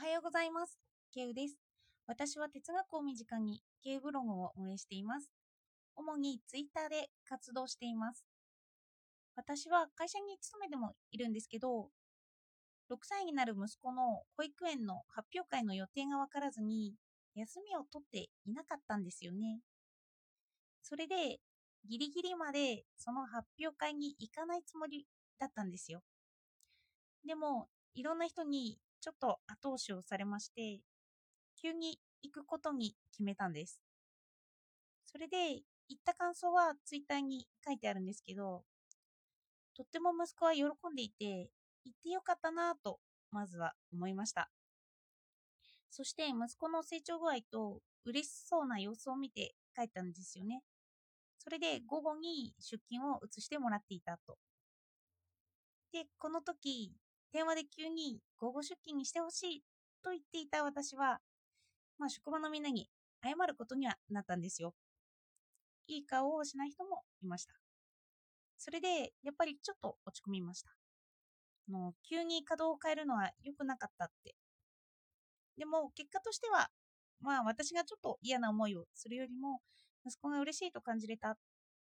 はようございます。ケウです。私は哲学を身近にケウブログを運営しています。主にツイッターで活動しています。私は会社に勤めてもいるんですけど、6歳になる息子の保育園の発表会の予定がわからずに、休みを取っていなかったんですよね。それで、ギリギリまでその発表会に行かないつもりだったんですよ。でも、いろんな人にちょっと後押しをされまして、急に行くことに決めたんです。それで、行った感想はツイッターに書いてあるんですけど、とっても息子は喜んでいて、行ってよかったなぁと、まずは思いました。そして、息子の成長具合と嬉しそうな様子を見て帰ったんですよね。それで、午後に出勤を移してもらっていたと。で、この時、電話で急に午後出勤にしてほしいと言っていた私は、まあ、職場のみんなに謝ることにはなったんですよ。いい顔をしない人もいました。それで、やっぱりちょっと落ち込みました。あの急に稼働を変えるのは良くなかったって。でも、結果としては、まあ、私がちょっと嫌な思いをするよりも、息子が嬉しいと感じれたっ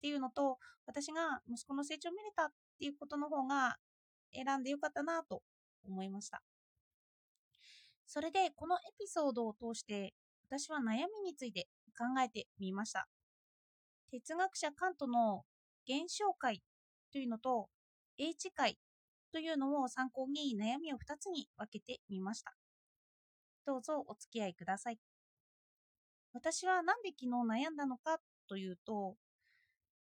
ていうのと、私が息子の成長を見れたっていうことの方が選んでよかったなと思いました。それで、このエピソードを通して、私は悩みについて考えてみました。哲学者カントの現象界というのと英知界というのを参考に悩みを2つに分けてみました。どうぞお付き合いください。私はなんで昨日悩んだのかというと、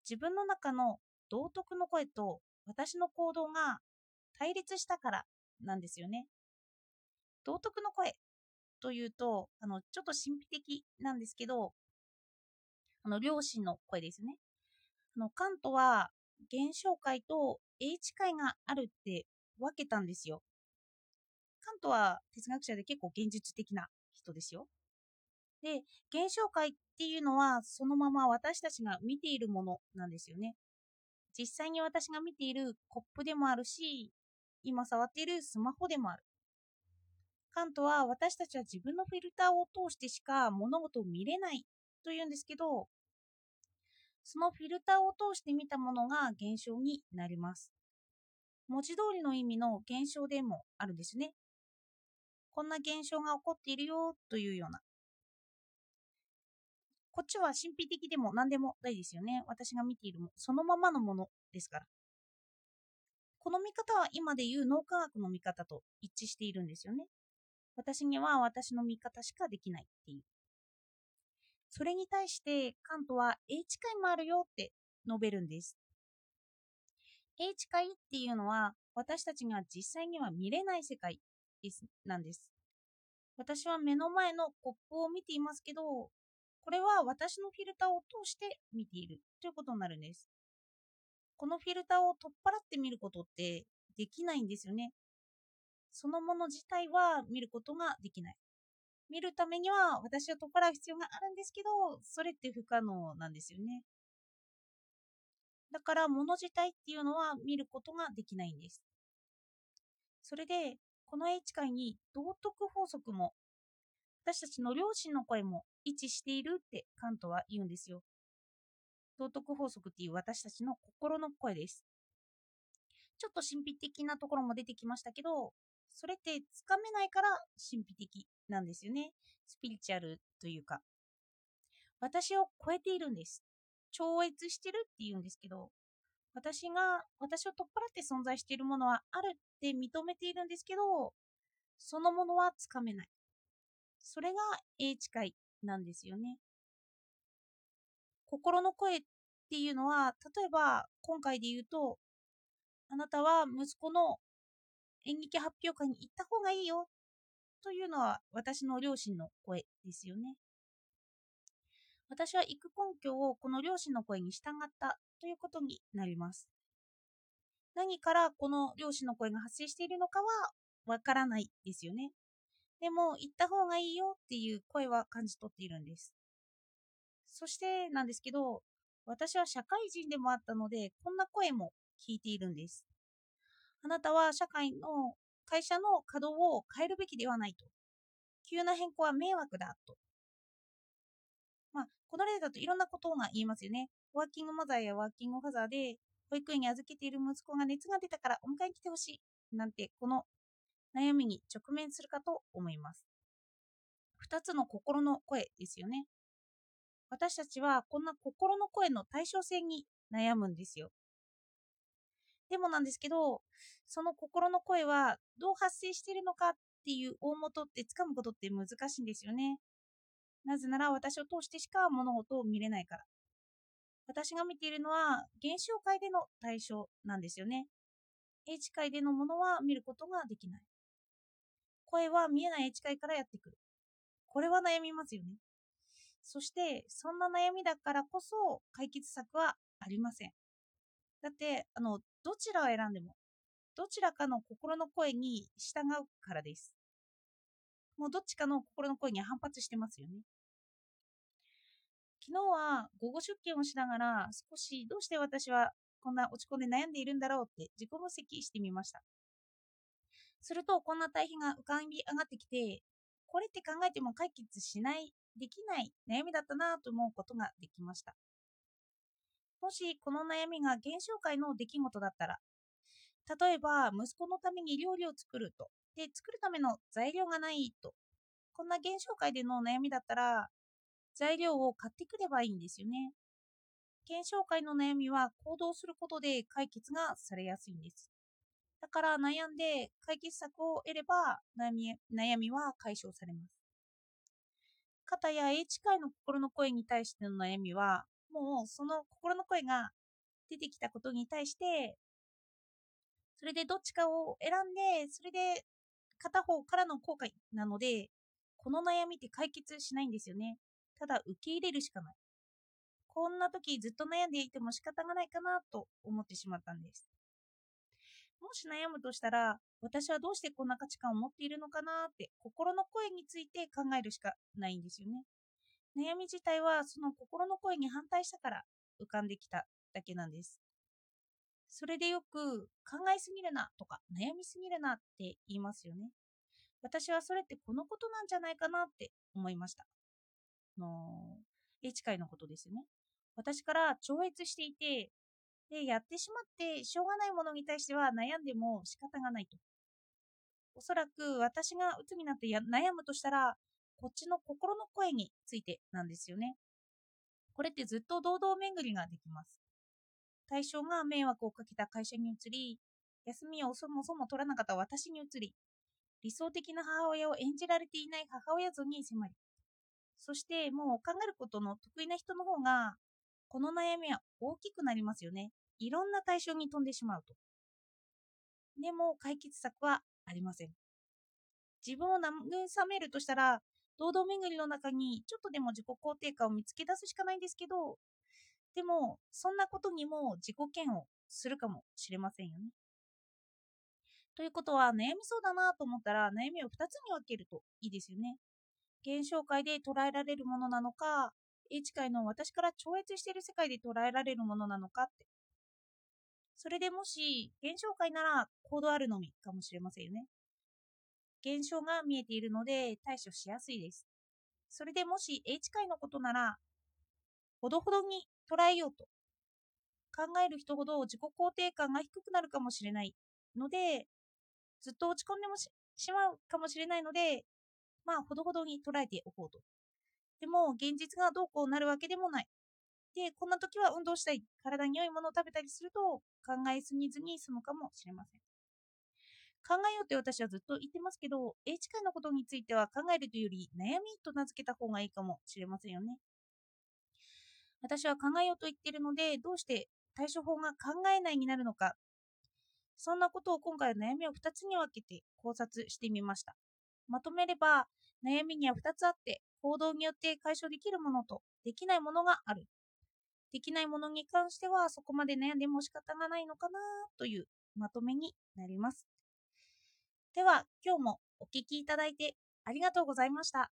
自分の中の道徳の声と私の行動が対立したからなんですよね。道徳の声というと、あの、ちょっと神秘的なんですけど、あの、両親の声ですね。あの、カントは、現象界と英知界があるって分けたんですよ。カントは哲学者で結構現実的な人ですよ。で、現象界っていうのは、そのまま私たちが見ているものなんですよね。実際に私が見ているコップでもあるし、今触っているスマホでもある。カントは私たちは自分のフィルターを通してしか物事を見れないというんですけど、そのフィルターを通して見たものが現象になります。文字通りの意味の現象でもあるんですね。こんな現象が起こっているよというような。こっちは神秘的でも何でもないですよね。私が見ているもそのままのものですから。この見方は今でいう脳科学の見方と一致しているんですよね。私には私の見方しかできないっていう。それに対してカントは英知界もあるよって述べるんです。英知界っていうのは私たちが実際には見れない世界ですなんです。私は目の前のコップを見ていますけど、これは私のフィルターを通して見ているということになるんです。このフィルターを取っ払って見ることってできないんですよね。そのもの自体は見ることができない。見るためには私は取っ払う必要があるんですけど、それって不可能なんですよね。だから物自体っていうのは見ることができないんです。それで、この英知界に道徳法則も、私たちの両親の声も一致しているってカントは言うんですよ。道徳法則っていう私たちの心の声です。ちょっと神秘的なところも出てきましたけど、それってつかめないから神秘的なんですよね。スピリチュアルというか。私を超えているんです。超越してるって言うんですけど、私が、私を取っ払って存在しているものはあるって認めているんですけど、そのものはつかめない。それが英知界なんですよね。心の声っていうのは、例えば今回で言うと、あなたは息子の演劇発表会に行った方がいいよというのは私の両親の声ですよね。私は行く根拠をこの両親の声に従ったということになります。何からこの両親の声が発生しているのかはわからないですよね。でも行った方がいいよっていう声は感じ取っているんです。そしてなんですけど、私は社会人でもあったので、こんな声も聞いているんです。あなたは社会の会社の稼働を変えるべきではないと。急な変更は迷惑だと。まあ、この例だといろんなことが言いますよね。ワーキングマザーやワーキングファザーで保育園に預けている息子が熱が出たからお迎えに来てほしいなんてこの悩みに直面するかと思います。2つの心の声ですよね。私たちはこんな心の声の対称性に悩むんですよ。でもなんですけど、その心の声はどう発生しているのかっていう大元ってつかむことって難しいんですよね。なぜなら私を通してしか物事を見れないから。私が見ているのは現象界での対象なんですよね。英知界でのものは見ることができない。声は見えない英知界からやってくる。これは悩みますよね。そして、そんな悩みだからこそ解決策はありません。だって、あの、どちらを選んでも、どちらかの心の声に従うからです。もうどっちかの心の声に反発してますよね。昨日は午後出勤をしながら少しどうして私はこんな落ち込んで悩んでいるんだろうって自己分析してみました。するとこんな対比が浮かび上がってきてこれって考えても解決しないできない悩みだったなと思うことができましたもしこの悩みが現象界の出来事だったら例えば息子のために料理を作るとで作るための材料がないとこんな現象界での悩みだったら材料を買ってくればいいんですよね。検証会の悩みは行動することで解決がされやすいんです。だから悩んで解決策を得れば悩みは解消されます。肩や英知会の心の声に対しての悩みはもうその心の声が出てきたことに対してそれでどっちかを選んでそれで片方からの後悔なのでこの悩みって解決しないんですよね。ただ受け入れるしかない。こんな時ずっと悩んでいても仕方がないかなと思ってしまったんです。もし悩むとしたら、私はどうしてこんな価値観を持っているのかなって心の声について考えるしかないんですよね。悩み自体はその心の声に反対したから浮かんできただけなんです。それでよく考えすぎるなとか悩みすぎるなって言いますよね。私はそれってこのことなんじゃないかなって思いました。の、英知会のことですよね。私から超越していて、で、やってしまってしょうがないものに対しては悩んでも仕方がないと。おそらく私が鬱になって悩むとしたら、こっちの心の声についてなんですよね。これってずっと堂々巡りができます。対象が迷惑をかけた会社に移り、休みをそもそも取らなかった私に移り、理想的な母親を演じられていない母親像に迫り、そしてもう考えることの得意な人の方が、この悩みは大きくなりますよね。いろんな対象に飛んでしまうと。でも解決策はありません。自分を慰めるとしたら、堂々巡りの中にちょっとでも自己肯定感を見つけ出すしかないんですけど、でも、そんなことにも自己嫌悪するかもしれませんよね。ということは、悩みそうだなと思ったら、悩みを2つに分けるといいですよね。現象界で捉えられるものなのか、英知界の私から超越している世界で捉えられるものなのかって。それでもし、現象界なら行動あるのみかもしれませんよね。現象が見えているので対処しやすいです。それでもし英知界のことなら、ほどほどに捉えようと。考える人ほど自己肯定感が低くなるかもしれないので、ずっと落ち込んでもしまうかもしれないので、まあ、ほどほどに捉えておこうと。でも、現実がどうこうなるわけでもない。で、こんな時は運動したい、体に良いものを食べたりすると考えすぎずに済むかもしれません。考えようって私はずっと言ってますけど、英知会のことについては考えるというより悩みと名付けた方がいいかもしれませんよね。私は考えようと言ってるので、どうして対処法が考えないになるのか、そんなことを今回は悩みを2つに分けて考察してみました。まとめれば、悩みには2つあって、行動によって解消できるものとできないものがある。できないものに関してはそこまで悩んでも仕方がないのかなというまとめになります。では、今日もお聴きいただいてありがとうございました。